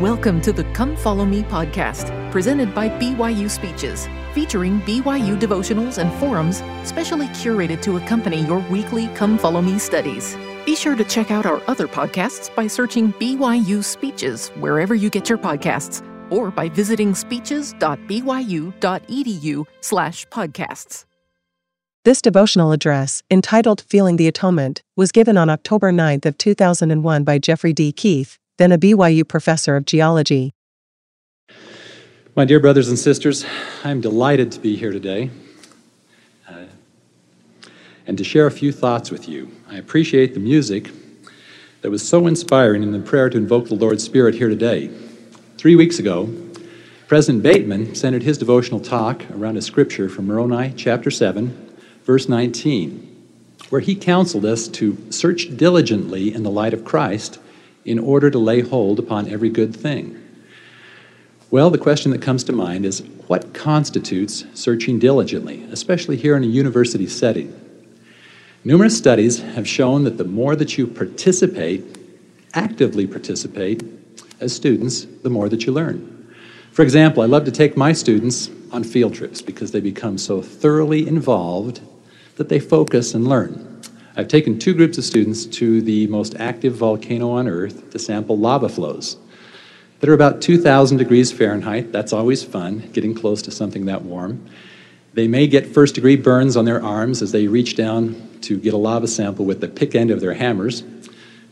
Welcome to the Come Follow Me podcast, presented by BYU Speeches, featuring BYU devotionals and forums specially curated to accompany your weekly Come Follow Me studies. Be sure to check out our other podcasts by searching BYU Speeches wherever you get your podcasts or by visiting speeches.byu.edu slash podcasts. This devotional address, entitled Feeling the Atonement, was given on October 9th of 2001 by Jeffrey D. Keith, then a BYU professor of geology. My dear brothers and sisters, I'm delighted to be here today uh, and to share a few thoughts with you. I appreciate the music that was so inspiring in the prayer to invoke the Lord's Spirit here today. Three weeks ago, President Bateman centered his devotional talk around a scripture from Moroni chapter 7, verse 19, where he counseled us to search diligently in the light of Christ in order to lay hold upon every good thing. Well, the question that comes to mind is what constitutes searching diligently, especially here in a university setting? Numerous studies have shown that the more that you participate, actively participate, as students, the more that you learn. For example, I love to take my students on field trips because they become so thoroughly involved that they focus and learn. I've taken two groups of students to the most active volcano on Earth to sample lava flows that are about 2,000 degrees Fahrenheit. That's always fun, getting close to something that warm. They may get first degree burns on their arms as they reach down to get a lava sample with the pick end of their hammers.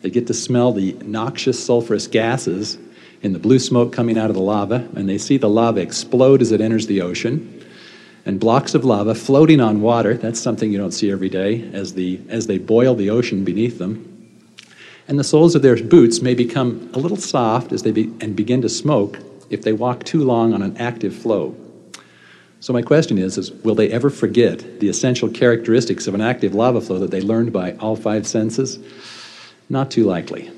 They get to smell the noxious sulfurous gases in the blue smoke coming out of the lava, and they see the lava explode as it enters the ocean and blocks of lava floating on water. That's something you don't see every day as, the, as they boil the ocean beneath them. And the soles of their boots may become a little soft as they be, and begin to smoke if they walk too long on an active flow. So my question is, is will they ever forget the essential characteristics of an active lava flow that they learned by all five senses? Not too likely.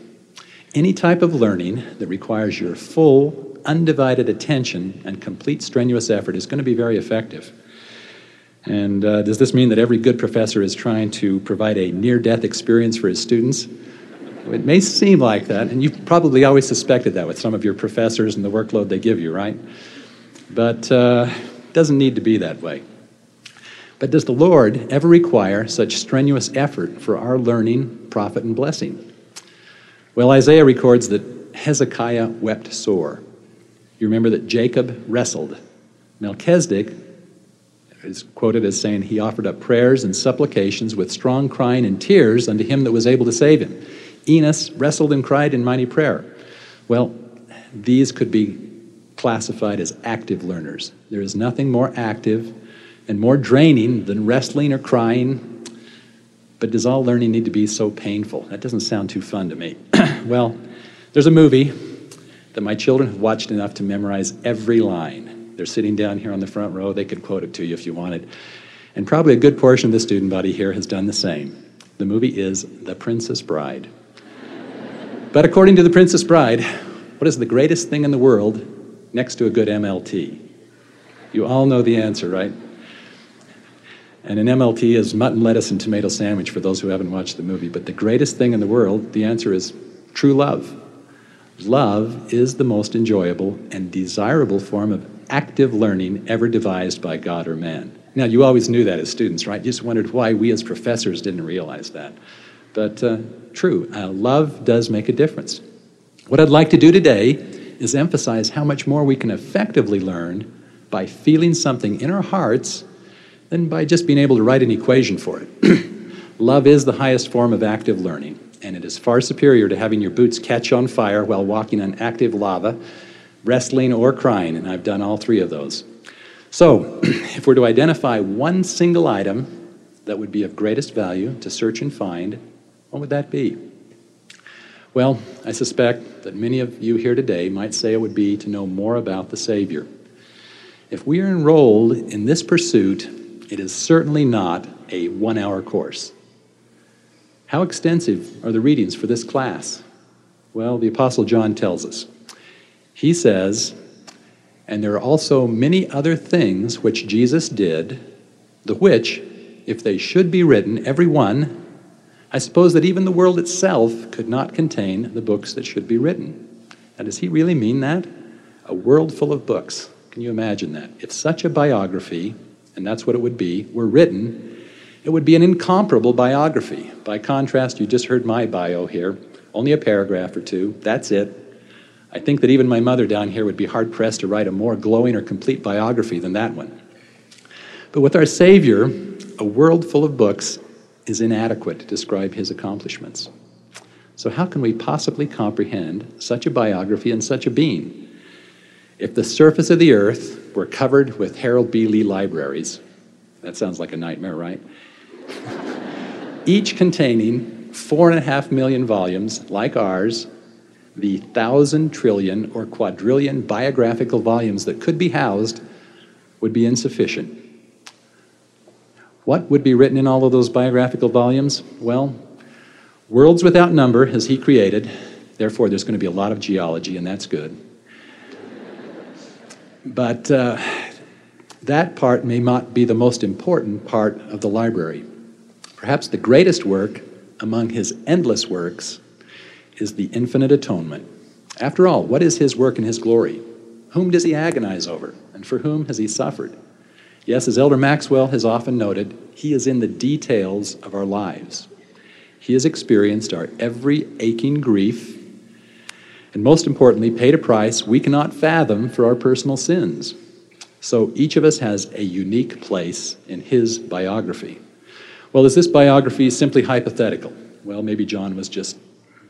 Any type of learning that requires your full, undivided attention and complete strenuous effort is going to be very effective. And uh, does this mean that every good professor is trying to provide a near death experience for his students? It may seem like that, and you've probably always suspected that with some of your professors and the workload they give you, right? But uh, it doesn't need to be that way. But does the Lord ever require such strenuous effort for our learning, profit, and blessing? Well, Isaiah records that Hezekiah wept sore. You remember that Jacob wrestled. Melchizedek is quoted as saying, He offered up prayers and supplications with strong crying and tears unto him that was able to save him. Enos wrestled and cried in mighty prayer. Well, these could be classified as active learners. There is nothing more active and more draining than wrestling or crying. But does all learning need to be so painful? That doesn't sound too fun to me. well, there's a movie that my children have watched enough to memorize every line. They're sitting down here on the front row. They could quote it to you if you wanted. And probably a good portion of the student body here has done the same. The movie is The Princess Bride. but according to The Princess Bride, what is the greatest thing in the world next to a good MLT? You all know the answer, right? And an MLT is mutton, lettuce, and tomato sandwich for those who haven't watched the movie. But the greatest thing in the world, the answer is true love. Love is the most enjoyable and desirable form of active learning ever devised by God or man. Now, you always knew that as students, right? You just wondered why we as professors didn't realize that. But uh, true, uh, love does make a difference. What I'd like to do today is emphasize how much more we can effectively learn by feeling something in our hearts than by just being able to write an equation for it. love is the highest form of active learning, and it is far superior to having your boots catch on fire while walking on active lava wrestling, or crying, and I've done all three of those. So, if we're to identify one single item that would be of greatest value to search and find, what would that be? Well, I suspect that many of you here today might say it would be to know more about the Savior. If we are enrolled in this pursuit, it is certainly not a one hour course. How extensive are the readings for this class? Well, the Apostle John tells us. He says, And there are also many other things which Jesus did, the which, if they should be written, every one, I suppose that even the world itself could not contain the books that should be written. Now, does he really mean that? A world full of books. Can you imagine that? If such a biography, and that's what it would be, were written, it would be an incomparable biography. By contrast, you just heard my bio here, only a paragraph or two. That's it. I think that even my mother down here would be hard pressed to write a more glowing or complete biography than that one. But with our Savior, a world full of books is inadequate to describe his accomplishments. So, how can we possibly comprehend such a biography and such a being? If the surface of the earth were covered with Harold B. Lee libraries, that sounds like a nightmare, right? Each containing four and a half million volumes, like ours, the thousand trillion or quadrillion biographical volumes that could be housed would be insufficient. What would be written in all of those biographical volumes? Well, worlds without number has he created. Therefore, there's going to be a lot of geology, and that's good. But uh, that part may not be the most important part of the library. Perhaps the greatest work among his endless works is the infinite atonement. After all, what is his work and his glory? Whom does he agonize over? And for whom has he suffered? Yes, as Elder Maxwell has often noted, he is in the details of our lives. He has experienced our every aching grief, and most importantly, paid a price we cannot fathom for our personal sins. So each of us has a unique place in his biography. Well, is this biography simply hypothetical? Well, maybe John was just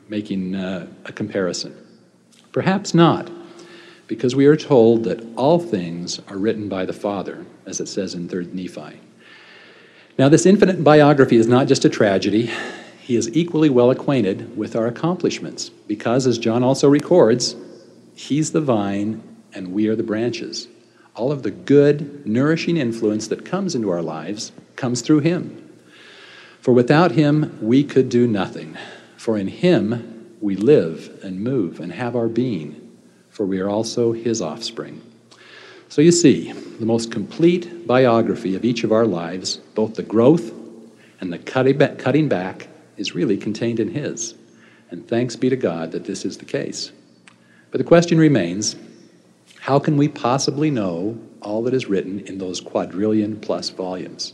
making uh, a comparison. Perhaps not, because we are told that all things are written by the Father, as it says in 3rd Nephi. Now, this infinite biography is not just a tragedy. He is equally well acquainted with our accomplishments, because, as John also records, He's the vine and we are the branches. All of the good, nourishing influence that comes into our lives comes through Him. For without Him, we could do nothing. For in him we live and move and have our being, for we are also his offspring. So you see, the most complete biography of each of our lives, both the growth and the cutting back, is really contained in his. And thanks be to God that this is the case. But the question remains how can we possibly know all that is written in those quadrillion plus volumes?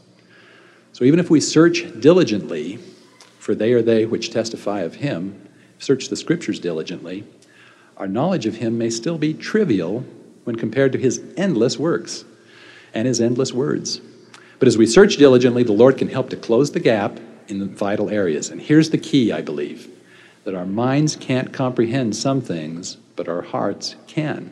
So even if we search diligently, for they are they which testify of him, search the scriptures diligently, our knowledge of him may still be trivial when compared to his endless works and his endless words. But as we search diligently, the Lord can help to close the gap in the vital areas. And here's the key, I believe that our minds can't comprehend some things, but our hearts can.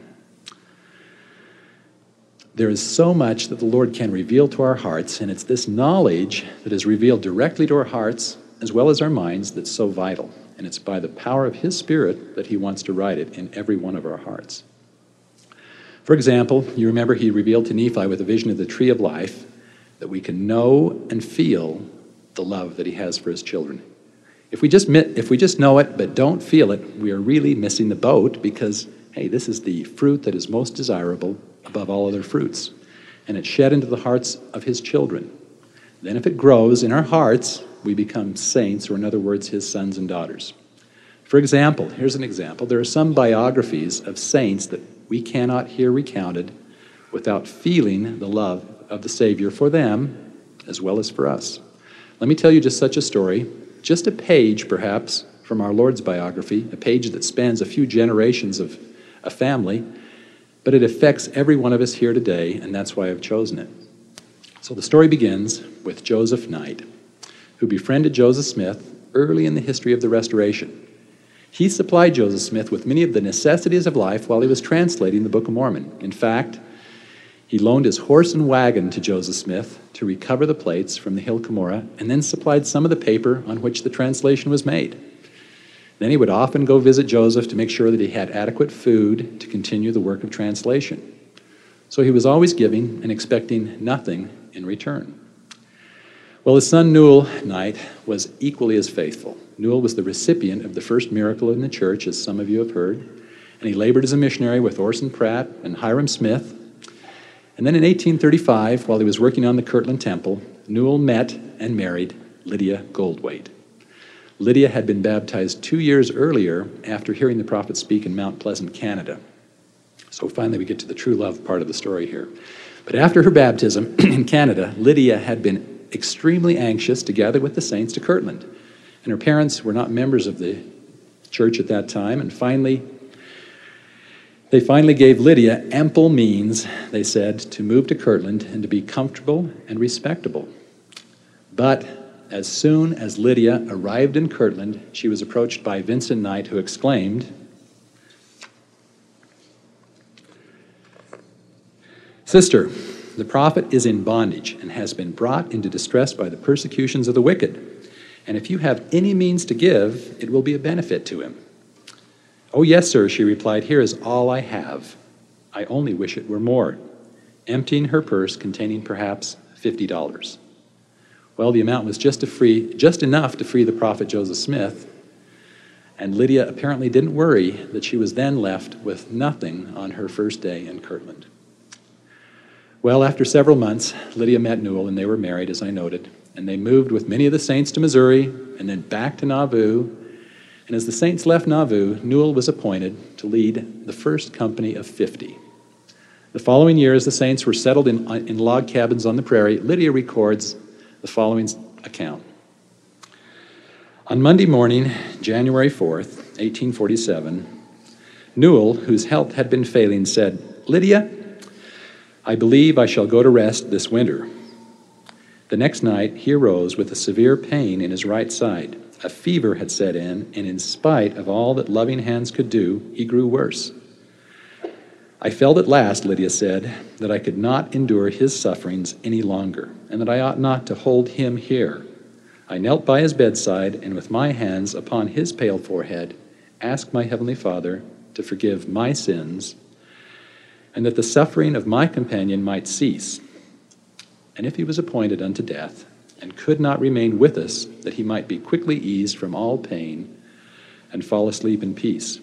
There is so much that the Lord can reveal to our hearts, and it's this knowledge that is revealed directly to our hearts as well as our minds that's so vital. And it's by the power of His Spirit that He wants to write it in every one of our hearts. For example, you remember He revealed to Nephi with a vision of the tree of life that we can know and feel the love that He has for His children. If we just, if we just know it but don't feel it, we are really missing the boat because, hey, this is the fruit that is most desirable above all other fruits. And it's shed into the hearts of His children. Then, if it grows in our hearts, we become saints, or in other words, his sons and daughters. For example, here's an example. There are some biographies of saints that we cannot hear recounted without feeling the love of the Savior for them as well as for us. Let me tell you just such a story, just a page perhaps from our Lord's biography, a page that spans a few generations of a family, but it affects every one of us here today, and that's why I've chosen it. So the story begins with Joseph Knight who befriended Joseph Smith early in the history of the Restoration. He supplied Joseph Smith with many of the necessities of life while he was translating the Book of Mormon. In fact, he loaned his horse and wagon to Joseph Smith to recover the plates from the Hill Cumorah and then supplied some of the paper on which the translation was made. Then he would often go visit Joseph to make sure that he had adequate food to continue the work of translation. So he was always giving and expecting nothing in return. Well, his son Newell Knight was equally as faithful. Newell was the recipient of the first miracle in the church, as some of you have heard, and he labored as a missionary with Orson Pratt and Hyrum Smith. And then in 1835, while he was working on the Kirtland Temple, Newell met and married Lydia Goldthwaite. Lydia had been baptized two years earlier after hearing the prophet speak in Mount Pleasant, Canada. So finally, we get to the true love part of the story here. But after her baptism in Canada, Lydia had been extremely anxious to gather with the saints to Kirtland. And her parents were not members of the church at that time. And finally, they finally gave Lydia ample means, they said, to move to Kirtland and to be comfortable and respectable. But as soon as Lydia arrived in Kirtland, she was approached by Vincent Knight, who exclaimed, Sister, the prophet is in bondage and has been brought into distress by the persecutions of the wicked. And if you have any means to give, it will be a benefit to him. Oh, yes, sir, she replied. Here is all I have. I only wish it were more. Emptying her purse containing perhaps $50. Well, the amount was just, to free, just enough to free the prophet Joseph Smith, and Lydia apparently didn't worry that she was then left with nothing on her first day in Kirtland. Well, after several months, Lydia met Newell, and they were married, as I noted, and they moved with many of the saints to Missouri and then back to Nauvoo. And as the saints left Nauvoo, Newell was appointed to lead the first company of 50. The following year, as the saints were settled in, in log cabins on the prairie, Lydia records the following account. On Monday morning, January 4th, 1847, Newell, whose health had been failing, said, Lydia, I believe I shall go to rest this winter. The next night, he arose with a severe pain in his right side. A fever had set in, and in spite of all that loving hands could do, he grew worse. I felt at last, Lydia said, that I could not endure his sufferings any longer, and that I ought not to hold him here. I knelt by his bedside, and with my hands upon his pale forehead, asked my heavenly Father to forgive my sins, and that the suffering of my companion might cease. And if he was appointed unto death, and could not remain with us, that he might be quickly eased from all pain, and fall asleep in peace.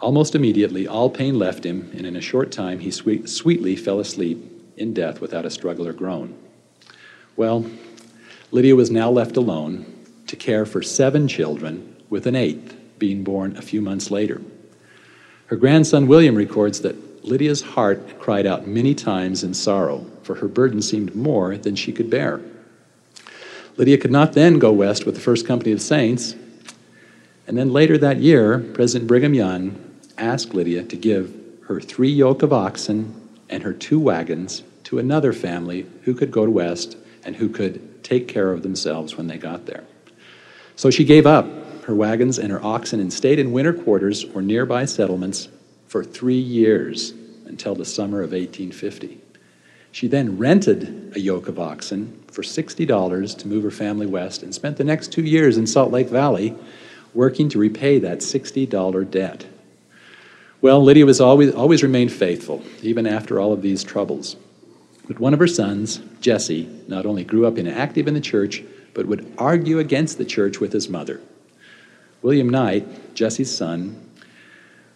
Almost immediately, all pain left him, and in a short time he sweet, sweetly fell asleep in death without a struggle or groan. Well, Lydia was now left alone to care for seven children, with an eighth being born a few months later. Her grandson William records that Lydia's heart cried out many times in sorrow, for her burden seemed more than she could bear. Lydia could not then go west with the first company of saints. And then later that year, President Brigham Young asked Lydia to give her three yoke of oxen and her two wagons to another family who could go west and who could take care of themselves when they got there. So she gave up her wagons and her oxen and stayed in winter quarters or nearby settlements for three years until the summer of 1850. She then rented a yoke of oxen for $60 to move her family west and spent the next two years in Salt Lake Valley working to repay that $60 debt. Well, Lydia was always, always remained faithful, even after all of these troubles. But one of her sons, Jesse, not only grew up inactive in the church, but would argue against the church with his mother. William Knight, Jesse's son,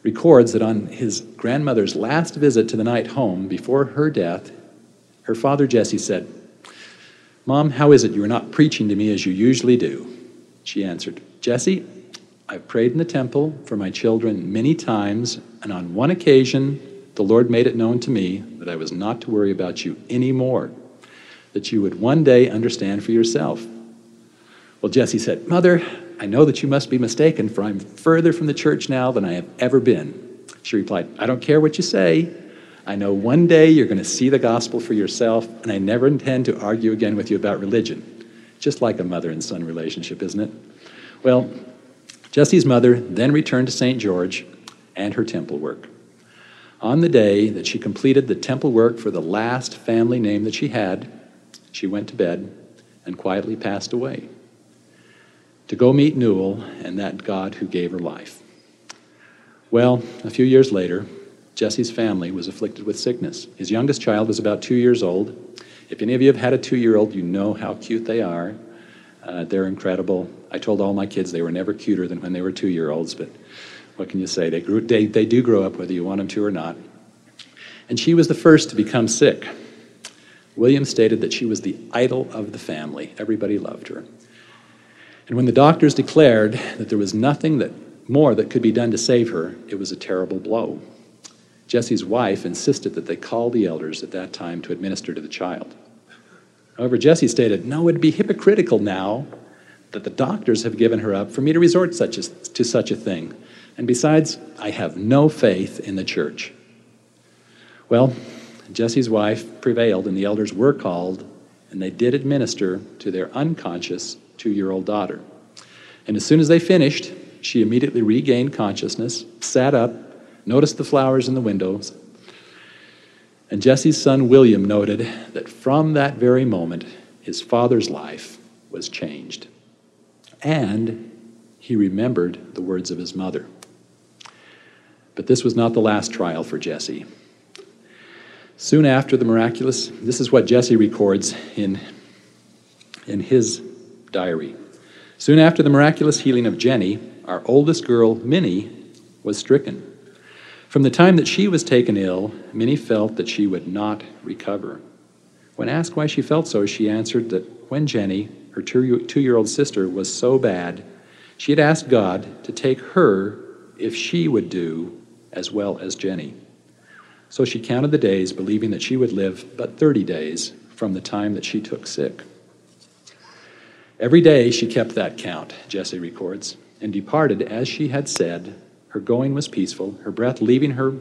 records that on his grandmother's last visit to the Knight home before her death, her father Jesse said, Mom, how is it you are not preaching to me as you usually do? She answered, Jesse, I've prayed in the temple for my children many times, and on one occasion, the Lord made it known to me that I was not to worry about you anymore, that you would one day understand for yourself. Well, Jesse said, Mother, I know that you must be mistaken, for I'm further from the church now than I have ever been. She replied, I don't care what you say. I know one day you're going to see the gospel for yourself, and I never intend to argue again with you about religion. Just like a mother and son relationship, isn't it? Well, Jesse's mother then returned to St. George and her temple work. On the day that she completed the temple work for the last family name that she had, she went to bed and quietly passed away to go meet Newell and that God who gave her life. Well, a few years later, Jesse's family was afflicted with sickness. His youngest child was about two years old. If any of you have had a two year old, you know how cute they are. Uh, they're incredible. I told all my kids they were never cuter than when they were two year olds, but what can you say? They, grew, they, they do grow up whether you want them to or not. And she was the first to become sick. William stated that she was the idol of the family. Everybody loved her. And when the doctors declared that there was nothing that more that could be done to save her, it was a terrible blow. Jesse's wife insisted that they call the elders at that time to administer to the child. However, Jesse stated, No, it'd be hypocritical now that the doctors have given her up for me to resort such a, to such a thing. And besides, I have no faith in the church. Well, Jesse's wife prevailed, and the elders were called, and they did administer to their unconscious two year old daughter. And as soon as they finished, she immediately regained consciousness, sat up, noticed the flowers in the windows, and Jesse's son William noted that from that very moment, his father's life was changed. And he remembered the words of his mother. But this was not the last trial for Jesse. Soon after the miraculous, this is what Jesse records in, in his diary. Soon after the miraculous healing of Jenny, our oldest girl, Minnie, was stricken. From the time that she was taken ill, Minnie felt that she would not recover. When asked why she felt so, she answered that when Jenny, her two year old sister, was so bad, she had asked God to take her if she would do as well as Jenny. So she counted the days, believing that she would live but 30 days from the time that she took sick. Every day she kept that count, Jesse records, and departed as she had said. Her going was peaceful, her breath leaving her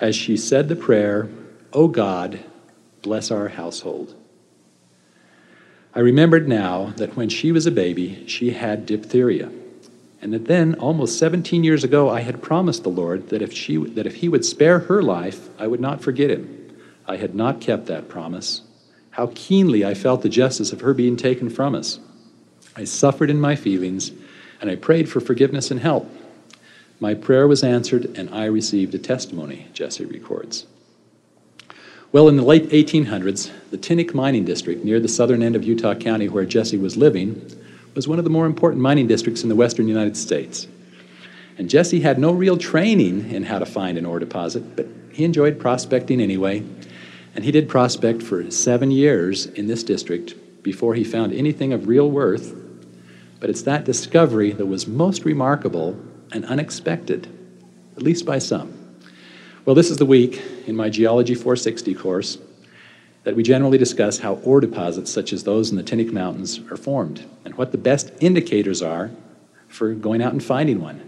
as she said the prayer, O oh God, bless our household. I remembered now that when she was a baby, she had diphtheria, and that then, almost 17 years ago, I had promised the Lord that if, she, that if He would spare her life, I would not forget Him. I had not kept that promise. How keenly I felt the justice of her being taken from us. I suffered in my feelings, and I prayed for forgiveness and help. My prayer was answered, and I received a testimony, Jesse records. Well, in the late 1800s, the Tintic Mining District, near the southern end of Utah County where Jesse was living, was one of the more important mining districts in the western United States. And Jesse had no real training in how to find an ore deposit, but he enjoyed prospecting anyway. And he did prospect for seven years in this district before he found anything of real worth but it's that discovery that was most remarkable and unexpected, at least by some. Well, this is the week in my Geology 460 course that we generally discuss how ore deposits such as those in the Tintic Mountains are formed and what the best indicators are for going out and finding one.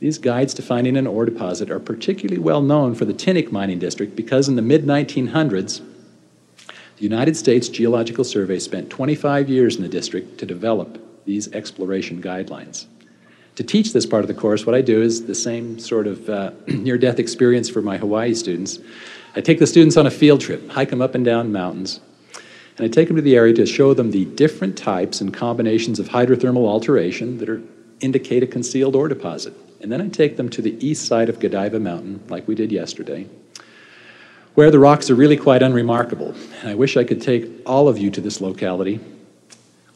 These guides to finding an ore deposit are particularly well known for the Tintic Mining District because in the mid 1900s, the United States Geological Survey spent 25 years in the district to develop these exploration guidelines. To teach this part of the course, what I do is the same sort of uh, near death experience for my Hawaii students. I take the students on a field trip, hike them up and down mountains, and I take them to the area to show them the different types and combinations of hydrothermal alteration that are, indicate a concealed ore deposit. And then I take them to the east side of Godiva Mountain, like we did yesterday, where the rocks are really quite unremarkable. And I wish I could take all of you to this locality.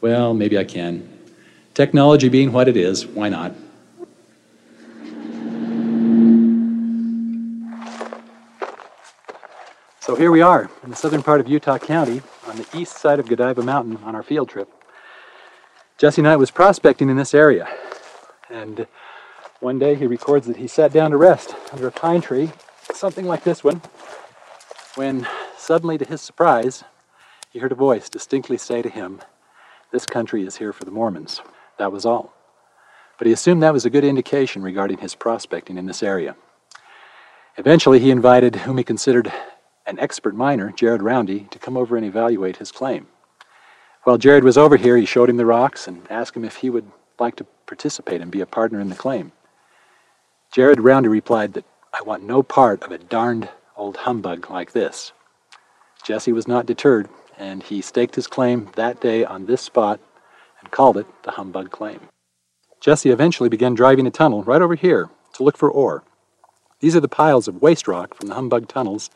Well, maybe I can. Technology being what it is, why not? So here we are in the southern part of Utah County on the east side of Godiva Mountain on our field trip. Jesse I was prospecting in this area. And one day he records that he sat down to rest under a pine tree, something like this one, when suddenly to his surprise, he heard a voice distinctly say to him, This country is here for the Mormons. That was all. But he assumed that was a good indication regarding his prospecting in this area. Eventually, he invited whom he considered an expert miner, Jared Roundy, to come over and evaluate his claim. While Jared was over here, he showed him the rocks and asked him if he would like to participate and be a partner in the claim. Jared Roundy replied that I want no part of a darned old humbug like this. Jesse was not deterred, and he staked his claim that day on this spot called it the Humbug Claim. Jesse eventually began driving a tunnel right over here to look for ore. These are the piles of waste rock from the Humbug tunnels,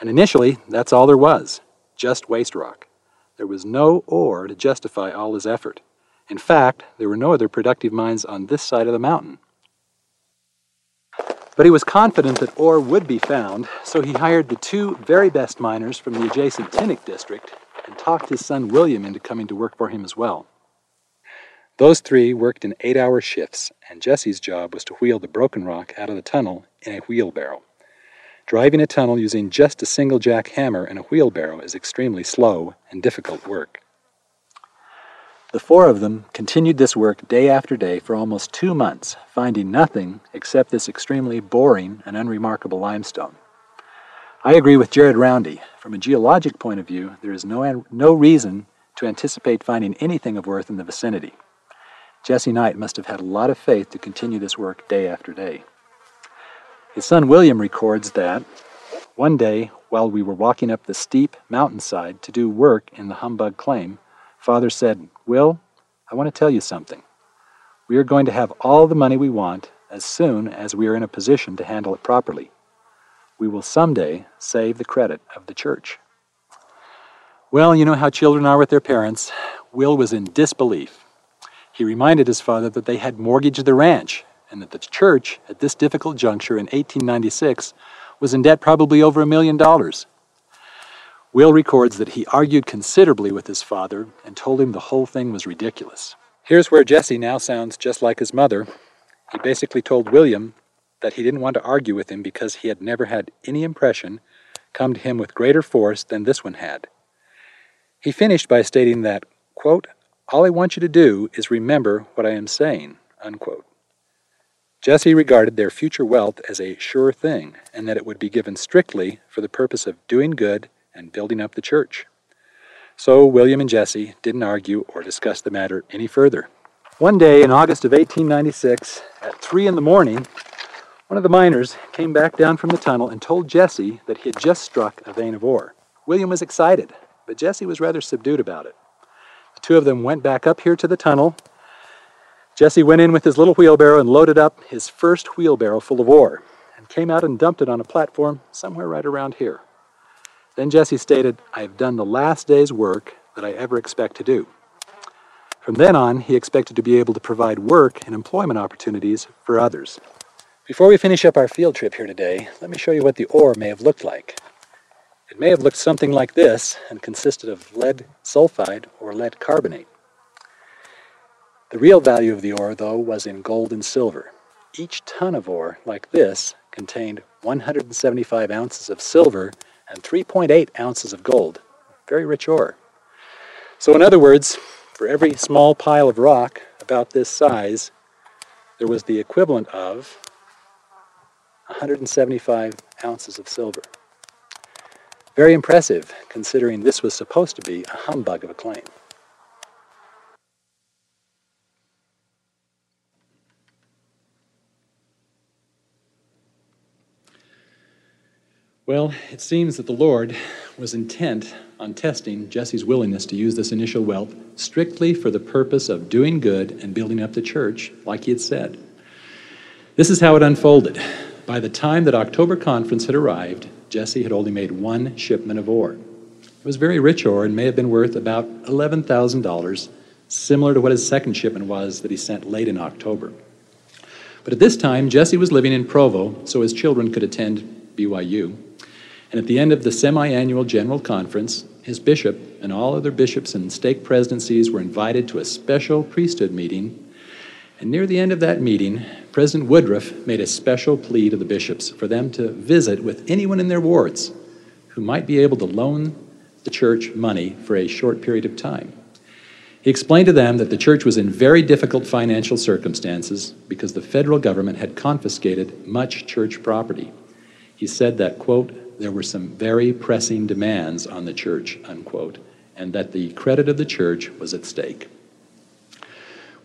and initially that's all there was just waste rock. There was no ore to justify all his effort. In fact, there were no other productive mines on this side of the mountain. But he was confident that ore would be found, so he hired the two very best miners from the adjacent Tintic district and talked his son William into coming to work for him as well. Those three worked in eight hour shifts, and Jesse's job was to wheel the broken rock out of the tunnel in a wheelbarrow. Driving a tunnel using just a single jack hammer and a wheelbarrow is extremely slow and difficult work. The four of them continued this work day after day for almost two months, finding nothing except this extremely boring and unremarkable limestone. I agree with Jared Roundy. From a geologic point of view, there is no, no reason to anticipate finding anything of worth in the vicinity. Jesse Knight must have had a lot of faith to continue this work day after day. His son William records that one day, while we were walking up the steep mountainside to do work in the humbug claim, Father said, Will, I want to tell you something. We are going to have all the money we want as soon as we are in a position to handle it properly. We will someday save the credit of the church. Well, you know how children are with their parents. Will was in disbelief. He reminded his father that they had mortgaged the ranch and that the church, at this difficult juncture in 1896, was in debt probably over a million dollars. Will records that he argued considerably with his father and told him the whole thing was ridiculous. Here's where Jesse now sounds just like his mother. He basically told William that he didn't want to argue with him because he had never had any impression come to him with greater force than this one had. He finished by stating that, quote, All I want you to do is remember what I am saying, unquote. Jesse regarded their future wealth as a sure thing, and that it would be given strictly for the purpose of doing good and building up the church. So William and Jesse didn't argue or discuss the matter any further. One day in August of 1896, at 3 in the morning, one of the miners came back down from the tunnel and told Jesse that he had just struck a vein of ore. William was excited, but Jesse was rather subdued about it. Two of them went back up here to the tunnel. Jesse went in with his little wheelbarrow and loaded up his first wheelbarrow full of ore and came out and dumped it on a platform somewhere right around here. Then Jesse stated, I have done the last day's work that I ever expect to do. From then on, he expected to be able to provide work and employment opportunities for others. Before we finish up our field trip here today, let me show you what the ore may have looked like. It may have looked something like this and consisted of lead sulfide or lead carbonate. The real value of the ore, though, was in gold and silver. Each ton of ore, like this, contained 175 ounces of silver and 3.8 ounces of gold. Very rich ore. So, in other words, for every small pile of rock about this size, there was the equivalent of 175 ounces of silver. Very impressive, considering this was supposed to be a humbug of a claim. Well, it seems that the Lord was intent on testing Jesse's willingness to use this initial wealth strictly for the purpose of doing good and building up the church, like he had said. This is how it unfolded. By the time that October conference had arrived, Jesse had only made one shipment of ore. It was very rich ore and may have been worth about $11,000, similar to what his second shipment was that he sent late in October. But at this time, Jesse was living in Provo, so his children could attend BYU. And at the end of the semi annual general conference, his bishop and all other bishops and stake presidencies were invited to a special priesthood meeting. And near the end of that meeting, President Woodruff made a special plea to the bishops for them to visit with anyone in their wards who might be able to loan the church money for a short period of time. He explained to them that the church was in very difficult financial circumstances because the federal government had confiscated much church property. He said that, quote, there were some very pressing demands on the church, unquote, and that the credit of the church was at stake.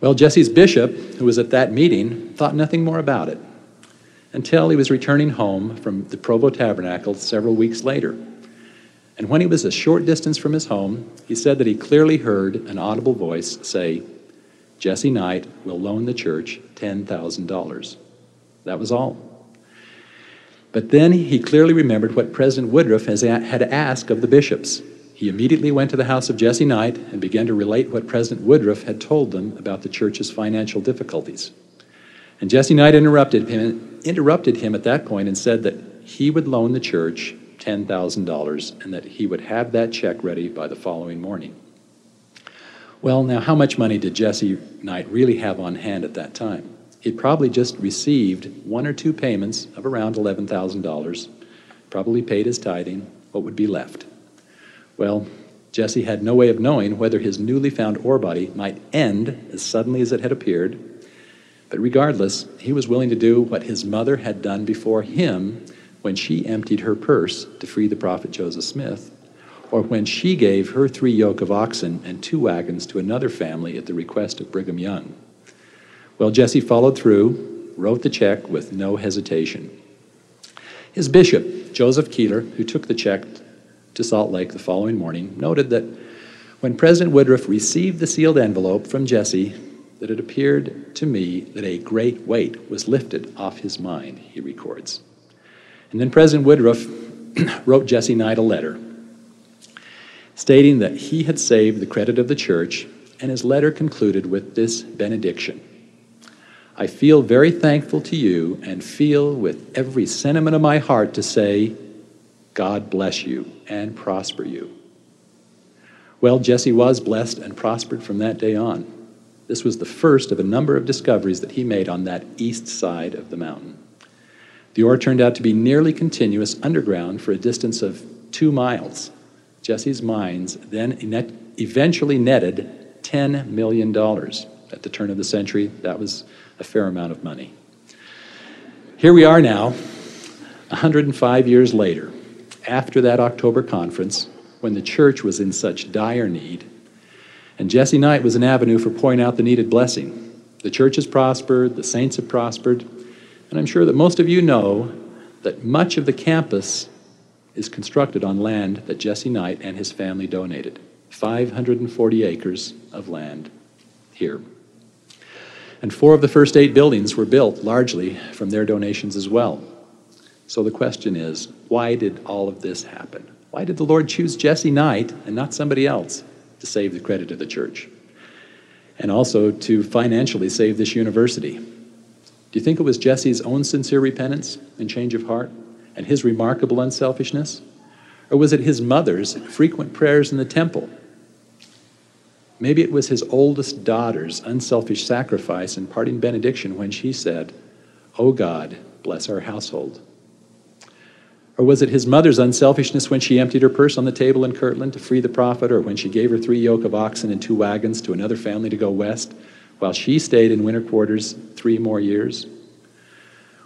Well, Jesse's bishop, who was at that meeting, thought nothing more about it until he was returning home from the Provo Tabernacle several weeks later. And when he was a short distance from his home, he said that he clearly heard an audible voice say, Jesse Knight will loan the church $10,000. That was all. But then he clearly remembered what President Woodruff had asked of the bishops. He immediately went to the house of Jesse Knight and began to relate what President Woodruff had told them about the church's financial difficulties. And Jesse Knight interrupted him, interrupted him at that point and said that he would loan the church $10,000 and that he would have that check ready by the following morning. Well, now, how much money did Jesse Knight really have on hand at that time? He'd probably just received one or two payments of around $11,000, probably paid his tithing. What would be left? Well, Jesse had no way of knowing whether his newly found ore body might end as suddenly as it had appeared. But regardless, he was willing to do what his mother had done before him when she emptied her purse to free the prophet Joseph Smith, or when she gave her three yoke of oxen and two wagons to another family at the request of Brigham Young. Well, Jesse followed through, wrote the check with no hesitation. His bishop, Joseph Keeler, who took the check to Salt Lake the following morning, noted that when President Woodruff received the sealed envelope from Jesse, that it appeared to me that a great weight was lifted off his mind, he records. And then President Woodruff wrote Jesse Knight a letter stating that he had saved the credit of the church, and his letter concluded with this benediction I feel very thankful to you and feel with every sentiment of my heart to say, God bless you and prosper you. Well, Jesse was blessed and prospered from that day on. This was the first of a number of discoveries that he made on that east side of the mountain. The ore turned out to be nearly continuous underground for a distance of two miles. Jesse's mines then eventually netted $10 million. At the turn of the century, that was a fair amount of money. Here we are now, 105 years later, after that October conference, when the church was in such dire need, and Jesse Knight was an avenue for pouring out the needed blessing. The church has prospered, the saints have prospered, and I'm sure that most of you know that much of the campus is constructed on land that Jesse Knight and his family donated 540 acres of land here. And four of the first eight buildings were built largely from their donations as well. So the question is why did all of this happen? Why did the Lord choose Jesse Knight and not somebody else to save the credit of the church? And also to financially save this university. Do you think it was Jesse's own sincere repentance and change of heart and his remarkable unselfishness? Or was it his mother's frequent prayers in the temple Maybe it was his oldest daughter's unselfish sacrifice and parting benediction when she said, Oh God, bless our household. Or was it his mother's unselfishness when she emptied her purse on the table in Kirtland to free the prophet, or when she gave her three yoke of oxen and two wagons to another family to go west, while she stayed in winter quarters three more years?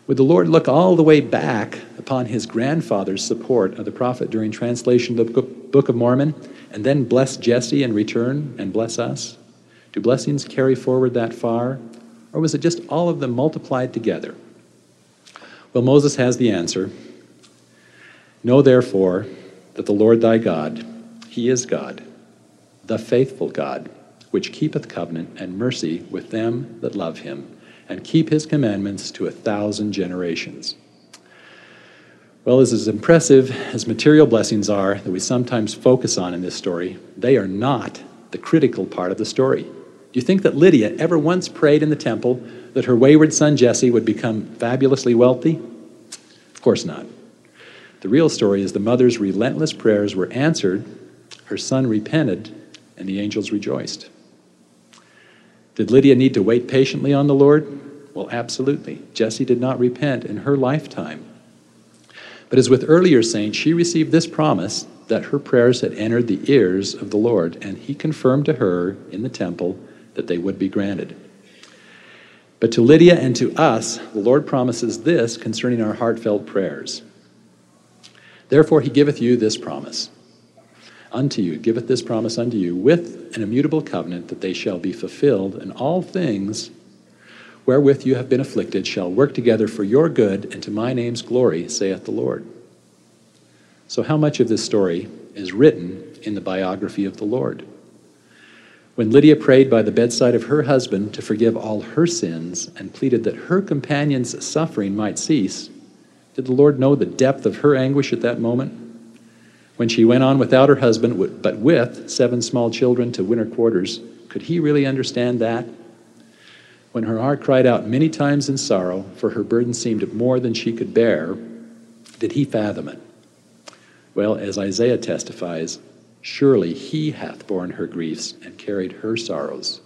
Would the Lord look all the way back upon his grandfather's support of the prophet during translation of the Book of Mormon and then bless Jesse in return and bless us? Do blessings carry forward that far? Or was it just all of them multiplied together? Well, Moses has the answer. Know therefore that the Lord thy God, he is God, the faithful God, which keepeth covenant and mercy with them that love him and keep his commandments to a thousand generations. Well, as, as impressive as material blessings are that we sometimes focus on in this story, they are not the critical part of the story. Do you think that Lydia ever once prayed in the temple that her wayward son Jesse would become fabulously wealthy? Of course not. The real story is the mother's relentless prayers were answered, her son repented, and the angels rejoiced. Did Lydia need to wait patiently on the Lord? Well, absolutely. Jesse did not repent in her lifetime. But as with earlier saints, she received this promise that her prayers had entered the ears of the Lord, and he confirmed to her in the temple that they would be granted. But to Lydia and to us, the Lord promises this concerning our heartfelt prayers. Therefore, he giveth you this promise unto you, giveth this promise unto you, with an immutable covenant that they shall be fulfilled, and all things wherewith you have been afflicted shall work together for your good and to my name's glory, saith the Lord. So, how much of this story is written in the biography of the Lord? When Lydia prayed by the bedside of her husband to forgive all her sins and pleaded that her companion's suffering might cease, did the Lord know the depth of her anguish at that moment? When she went on without her husband, but with seven small children to winter quarters, could he really understand that? When her heart cried out many times in sorrow, for her burden seemed more than she could bear, did he fathom it? Well, as Isaiah testifies, Surely he hath borne her griefs and carried her sorrows.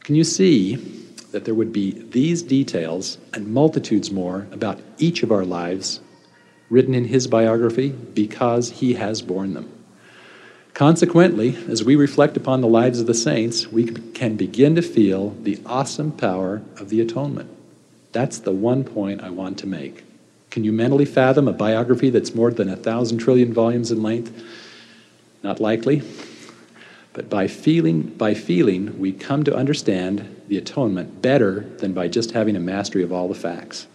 Can you see that there would be these details and multitudes more about each of our lives written in his biography because he has borne them? Consequently, as we reflect upon the lives of the saints, we can begin to feel the awesome power of the atonement. That's the one point I want to make. Can you mentally fathom a biography that's more than a thousand trillion volumes in length? Not likely. But by feeling, by feeling, we come to understand the atonement better than by just having a mastery of all the facts.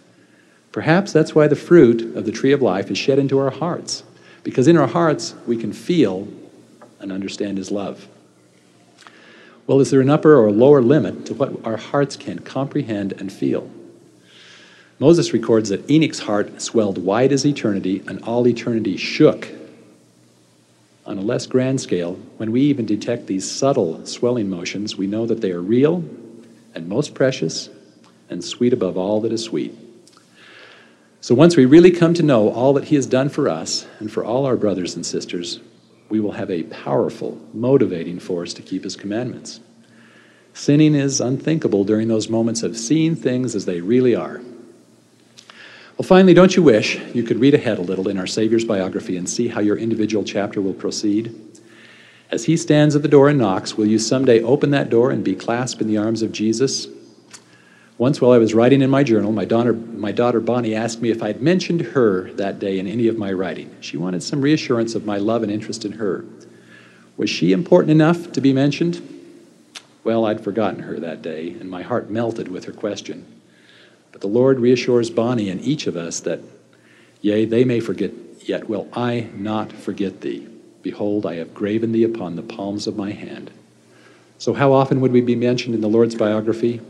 Perhaps that's why the fruit of the tree of life is shed into our hearts, because in our hearts we can feel and understand His love. Well, is there an upper or lower limit to what our hearts can comprehend and feel? Moses records that Enoch's heart swelled wide as eternity, and all eternity shook on a less grand scale, when we even detect these subtle swelling motions, we know that they are real and most precious and sweet above all that is sweet. So once we really come to know all that He has done for us and for all our brothers and sisters, we will have a powerful, motivating force to keep His commandments. Sinning is unthinkable during those moments of seeing things as they really are. Well, finally, don't you wish you could read ahead a little in our Savior's biography and see how your individual chapter will proceed? As he stands at the door and knocks, will you someday open that door and be clasped in the arms of Jesus? Once, while I was writing in my journal, my daughter, my daughter Bonnie asked me if I'd mentioned her that day in any of my writing. She wanted some reassurance of my love and interest in her. Was she important enough to be mentioned? Well, I'd forgotten her that day, and my heart melted with her question. But the Lord reassures Bonnie and each of us that, yea, they may forget, yet will I not forget thee. Behold, I have graven thee upon the palms of my hand. So, how often would we be mentioned in the Lord's biography?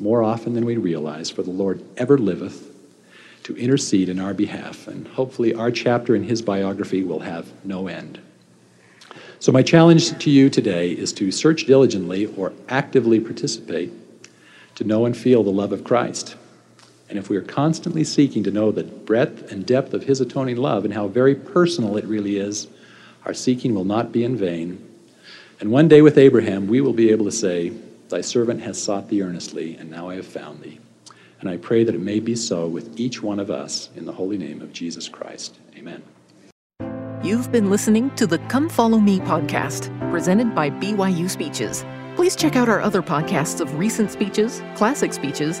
More often than we realize, for the Lord ever liveth to intercede in our behalf, and hopefully our chapter in his biography will have no end. So, my challenge to you today is to search diligently or actively participate to know and feel the love of Christ. And if we are constantly seeking to know the breadth and depth of His atoning love and how very personal it really is, our seeking will not be in vain. And one day with Abraham, we will be able to say, Thy servant has sought thee earnestly, and now I have found thee. And I pray that it may be so with each one of us in the holy name of Jesus Christ. Amen. You've been listening to the Come Follow Me podcast, presented by BYU Speeches. Please check out our other podcasts of recent speeches, classic speeches,